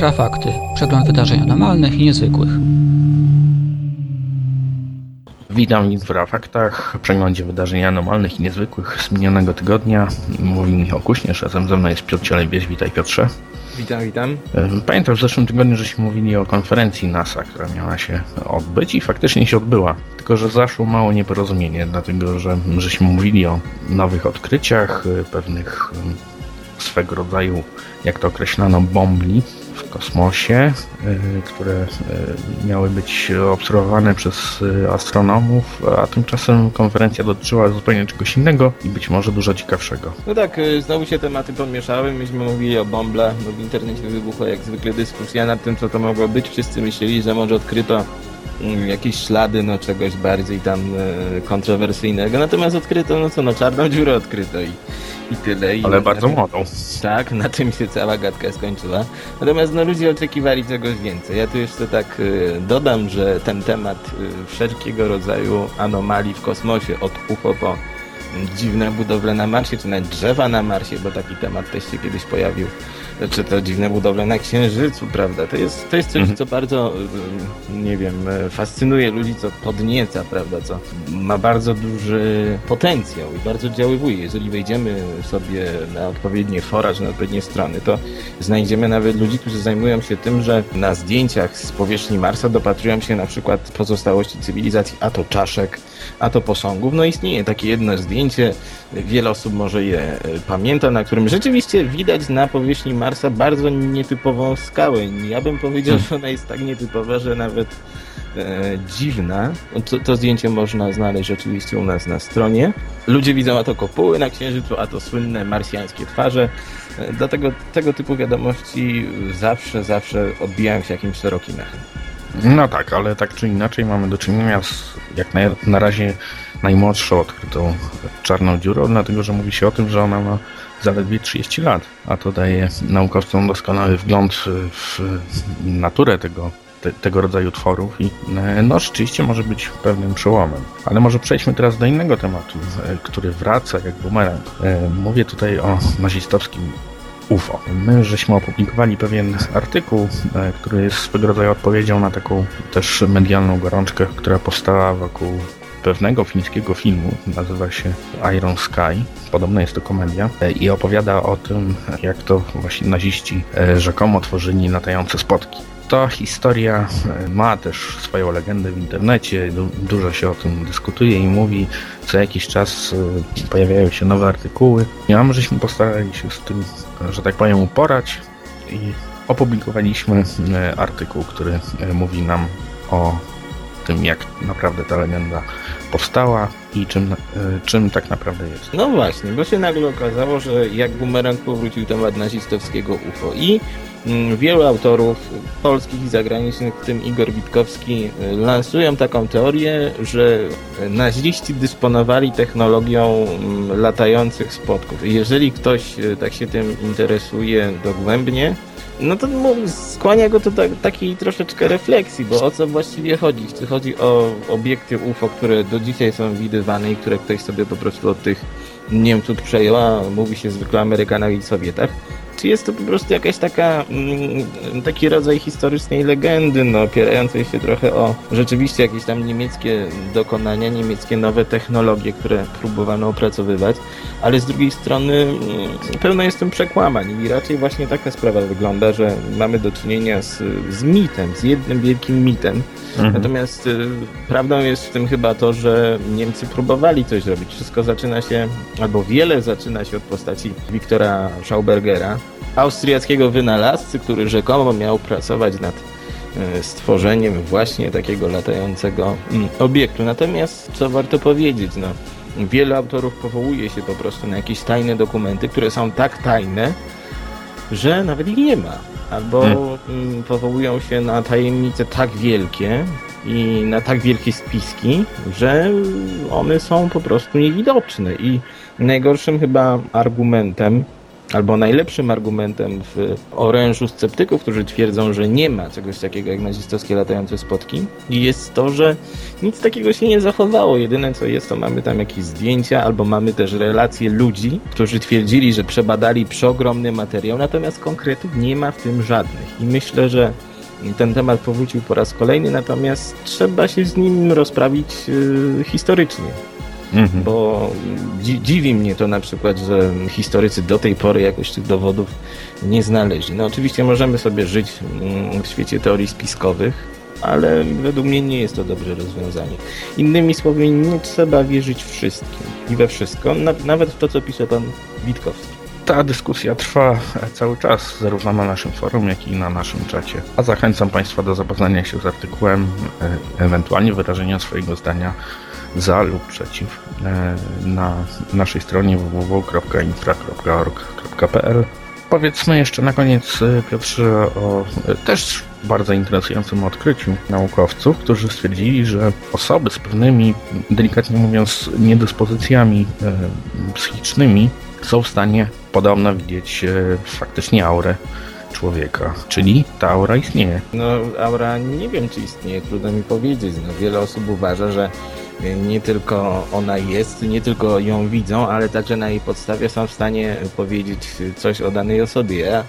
Infrafakty. Przegląd wydarzeń anormalnych i niezwykłych. Witam w Infrafaktach, przeglądzie wydarzeń anormalnych i niezwykłych z minionego tygodnia. Mówi Michał Kuśnierz, razem ze mną jest Piotr Cielewieś. Witaj Piotrze. Witam, witam. Pamiętam w zeszłym tygodniu, żeśmy mówili o konferencji NASA, która miała się odbyć i faktycznie się odbyła. Tylko, że zaszło mało nieporozumienie, dlatego że żeśmy mówili o nowych odkryciach, pewnych swego rodzaju, jak to określano, bombli w kosmosie, które miały być obserwowane przez astronomów, a tymczasem konferencja dotyczyła zupełnie czegoś innego i być może dużo ciekawszego. No tak, znowu się tematy pomieszały. Myśmy mówili o bomblach, bo w internecie wybuchła jak zwykle dyskusja nad tym, co to mogło być. Wszyscy myśleli, że może odkryto jakieś ślady no czegoś bardziej tam kontrowersyjnego. Natomiast odkryto, no co, no czarną dziurę odkryto i i tyle. I Ale bardzo młodą. Tak, na tym się cała gadka skończyła. Natomiast no, ludzie oczekiwali czegoś więcej. Ja tu jeszcze tak y, dodam, że ten temat y, wszelkiego rodzaju anomalii w kosmosie, od UFO po dziwne budowle na Marsie, czy nawet drzewa na Marsie, bo taki temat też się kiedyś pojawił, czy to dziwne budowle na Księżycu, prawda? To jest, to jest coś, co bardzo, nie wiem, fascynuje ludzi, co podnieca, prawda, co ma bardzo duży potencjał i bardzo oddziaływuje. Jeżeli wejdziemy sobie na odpowiednie fora, czy na odpowiednie strony, to znajdziemy nawet ludzi, którzy zajmują się tym, że na zdjęciach z powierzchni Marsa dopatrują się na przykład pozostałości cywilizacji, a to czaszek, a to posągów. No istnieje takie jedno zdjęcie, wiele osób może je pamięta, na którym rzeczywiście widać na powierzchni Marsa bardzo nietypową skałę. Ja bym powiedział, że ona jest tak nietypowa, że nawet e, dziwna. To, to, zdjęcie można znaleźć oczywiście u nas na stronie. Ludzie widzą a to kopuły na Księżycu, a to słynne marsjańskie twarze. E, dlatego tego typu wiadomości zawsze, zawsze odbijają się jakimś szerokim echem. No tak, ale tak czy inaczej mamy do czynienia z jak na, na razie najmłodszą odkrytą czarną dziurą, dlatego że mówi się o tym, że ona ma zaledwie 30 lat, a to daje naukowcom doskonały wgląd w naturę tego, te, tego rodzaju tworów i no rzeczywiście może być pewnym przełomem. Ale może przejdźmy teraz do innego tematu, który wraca jak bumerang. Mówię tutaj o nazistowskim UFO. My żeśmy opublikowali pewien artykuł, który jest swego rodzaju odpowiedzią na taką też medialną gorączkę, która powstała wokół pewnego fińskiego filmu, nazywa się Iron Sky. Podobno jest to komedia i opowiada o tym, jak to właśnie naziści rzekomo tworzyli latające spotki. Ta historia ma też swoją legendę w internecie, dużo się o tym dyskutuje i mówi. Co jakiś czas pojawiają się nowe artykuły. Ja my żeśmy postarali się z tym, że tak powiem, uporać i opublikowaliśmy artykuł, który mówi nam o tym, jak naprawdę ta legenda powstała i czym, czym tak naprawdę jest. No właśnie, bo się nagle okazało, że jak bumerang powrócił temat nazistowskiego UFO i wielu autorów polskich i zagranicznych, w tym Igor Witkowski, lansują taką teorię, że naziści dysponowali technologią latających spotków. Jeżeli ktoś tak się tym interesuje dogłębnie, no to skłania go do takiej troszeczkę refleksji, bo o co właściwie chodzi? Czy chodzi o obiekty UFO, które do dzisiaj są widywane i które ktoś sobie po prostu od tych Niemców przejął, mówi się zwykle o Amerykanach i Sowietach? Czy jest to po prostu jakaś taka, mm, taki rodzaj historycznej legendy, no, opierającej się trochę o rzeczywiście jakieś tam niemieckie dokonania, niemieckie nowe technologie, które próbowano opracowywać, ale z drugiej strony mm, pełno jest tym przekłamań i raczej właśnie taka sprawa wygląda, że mamy do czynienia z, z mitem, z jednym wielkim mitem, Mhm. Natomiast y, prawdą jest w tym chyba to, że Niemcy próbowali coś zrobić. Wszystko zaczyna się, albo wiele zaczyna się od postaci Wiktora Schaubergera, austriackiego wynalazcy, który rzekomo miał pracować nad y, stworzeniem właśnie takiego latającego mm, obiektu. Natomiast co warto powiedzieć, no, wielu autorów powołuje się po prostu na jakieś tajne dokumenty, które są tak tajne, że nawet ich nie ma albo hmm. powołują się na tajemnice tak wielkie i na tak wielkie spiski, że one są po prostu niewidoczne. I najgorszym chyba argumentem albo najlepszym argumentem w orężu sceptyków, którzy twierdzą, że nie ma czegoś takiego jak nazistowskie latające spotki, jest to, że nic takiego się nie zachowało. Jedyne co jest, to mamy tam jakieś zdjęcia, albo mamy też relacje ludzi, którzy twierdzili, że przebadali przeogromny materiał, natomiast konkretów nie ma w tym żadnych. I myślę, że ten temat powrócił po raz kolejny, natomiast trzeba się z nim rozprawić yy, historycznie. Mhm. Bo dzi dziwi mnie to na przykład, że historycy do tej pory jakoś tych dowodów nie znaleźli. No oczywiście możemy sobie żyć mm, w świecie teorii spiskowych, ale według mnie nie jest to dobre rozwiązanie. Innymi słowy, nie trzeba wierzyć wszystkim i we wszystko, na nawet w to, co pisze pan Witkowski. Ta dyskusja trwa cały czas, zarówno na naszym forum, jak i na naszym czacie. A zachęcam Państwa do zapoznania się z artykułem, e, ewentualnie wyrażenia swojego zdania za lub przeciw e, na naszej stronie www.infra.org.pl. Powiedzmy jeszcze na koniec, e, Piotrze, o e, też bardzo interesującym odkryciu naukowców, którzy stwierdzili, że osoby z pewnymi, delikatnie mówiąc, niedyspozycjami psychicznymi są w stanie podobno widzieć faktycznie aurę człowieka. Czyli ta aura istnieje. No, aura nie wiem, czy istnieje, trudno mi powiedzieć. No, wiele osób uważa, że nie tylko ona jest, nie tylko ją widzą, ale także na jej podstawie są w stanie powiedzieć coś o danej osobie. Ja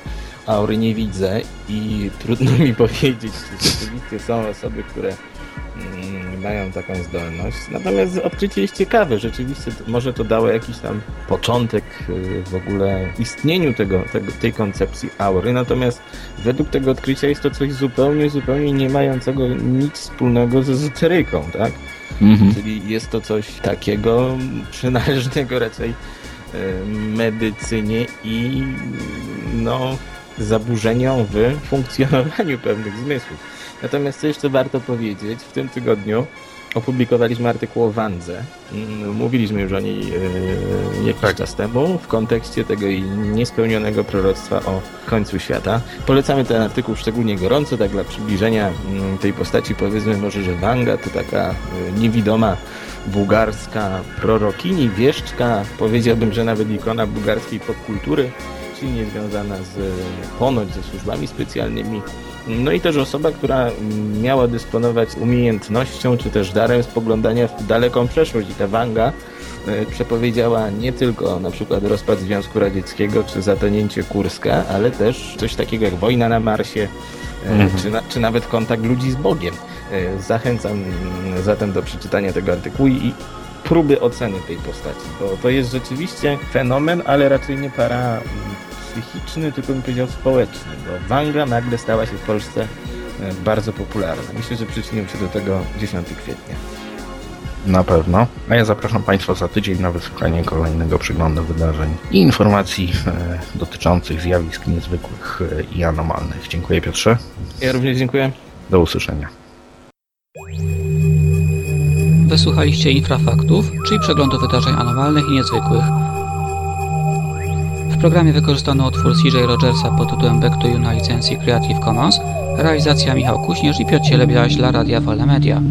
aury nie widzę i trudno mi powiedzieć, czy rzeczywiście są osoby, które mm, mają taką zdolność. Natomiast odkrycie jest ciekawe. Rzeczywiście może to dało jakiś tam początek y, w ogóle istnieniu tego, tego, tej koncepcji aury. Natomiast według tego odkrycia jest to coś zupełnie, zupełnie nie mającego nic wspólnego z ezoteryką, tak? Mhm. Czyli jest to coś takiego przynależnego raczej medycynie i no, zaburzeniom w funkcjonowaniu pewnych zmysłów. Natomiast co jeszcze warto powiedzieć, w tym tygodniu opublikowaliśmy artykuł o Wandze. Mm, Mówiliśmy już o niej yy, jakiś Tak. czas temu w kontekście tego niespełnionego proroctwa o końcu świata. Polecamy ten artykuł szczególnie gorąco, tak dla przybliżenia mm, tej postaci powiedzmy może, że Wanga to taka yy, niewidoma bułgarska prorokini, wieszczka, powiedziałbym, że nawet ikona bułgarskiej popkultury, silnie związana z ponoć ze służbami specjalnymi. No i też osoba, która miała dysponować umiejętnością czy też darem spoglądania w daleką przeszłość. I ta Wanga e, przepowiedziała nie tylko na przykład rozpad Związku Radzieckiego czy zatonięcie Kurska, ale też coś takiego jak wojna na Marsie, e, Mhm. czy, na, czy nawet kontakt ludzi z Bogiem. E, Zachęcam mm, zatem do przeczytania tego artykułu i próby oceny tej postaci, bo to jest rzeczywiście fenomen, ale raczej nie para mm, psychiczny, tylko bym powiedział społeczny, bo Wanga nagle stała się w Polsce e, bardzo popularna. Myślę, że przyczynił się do tego 10 kwietnia. Na pewno. A ja zapraszam Państwa za tydzień na wysłuchanie kolejnego przeglądu wydarzeń i informacji e, dotyczących zjawisk niezwykłych e, i anomalnych. Dziękuję Piotrze. Ja również dziękuję. Do usłyszenia. Wysłuchaliście Infrafaktów, czyli przeglądu wydarzeń anomalnych i niezwykłych. W programie wykorzystano utwór CJ Rogersa pod tytułem Back to You na licencji Creative Commons, realizacja Michał Kuśnierz i Piotr Cielebiaś dla Radia Wolne Media.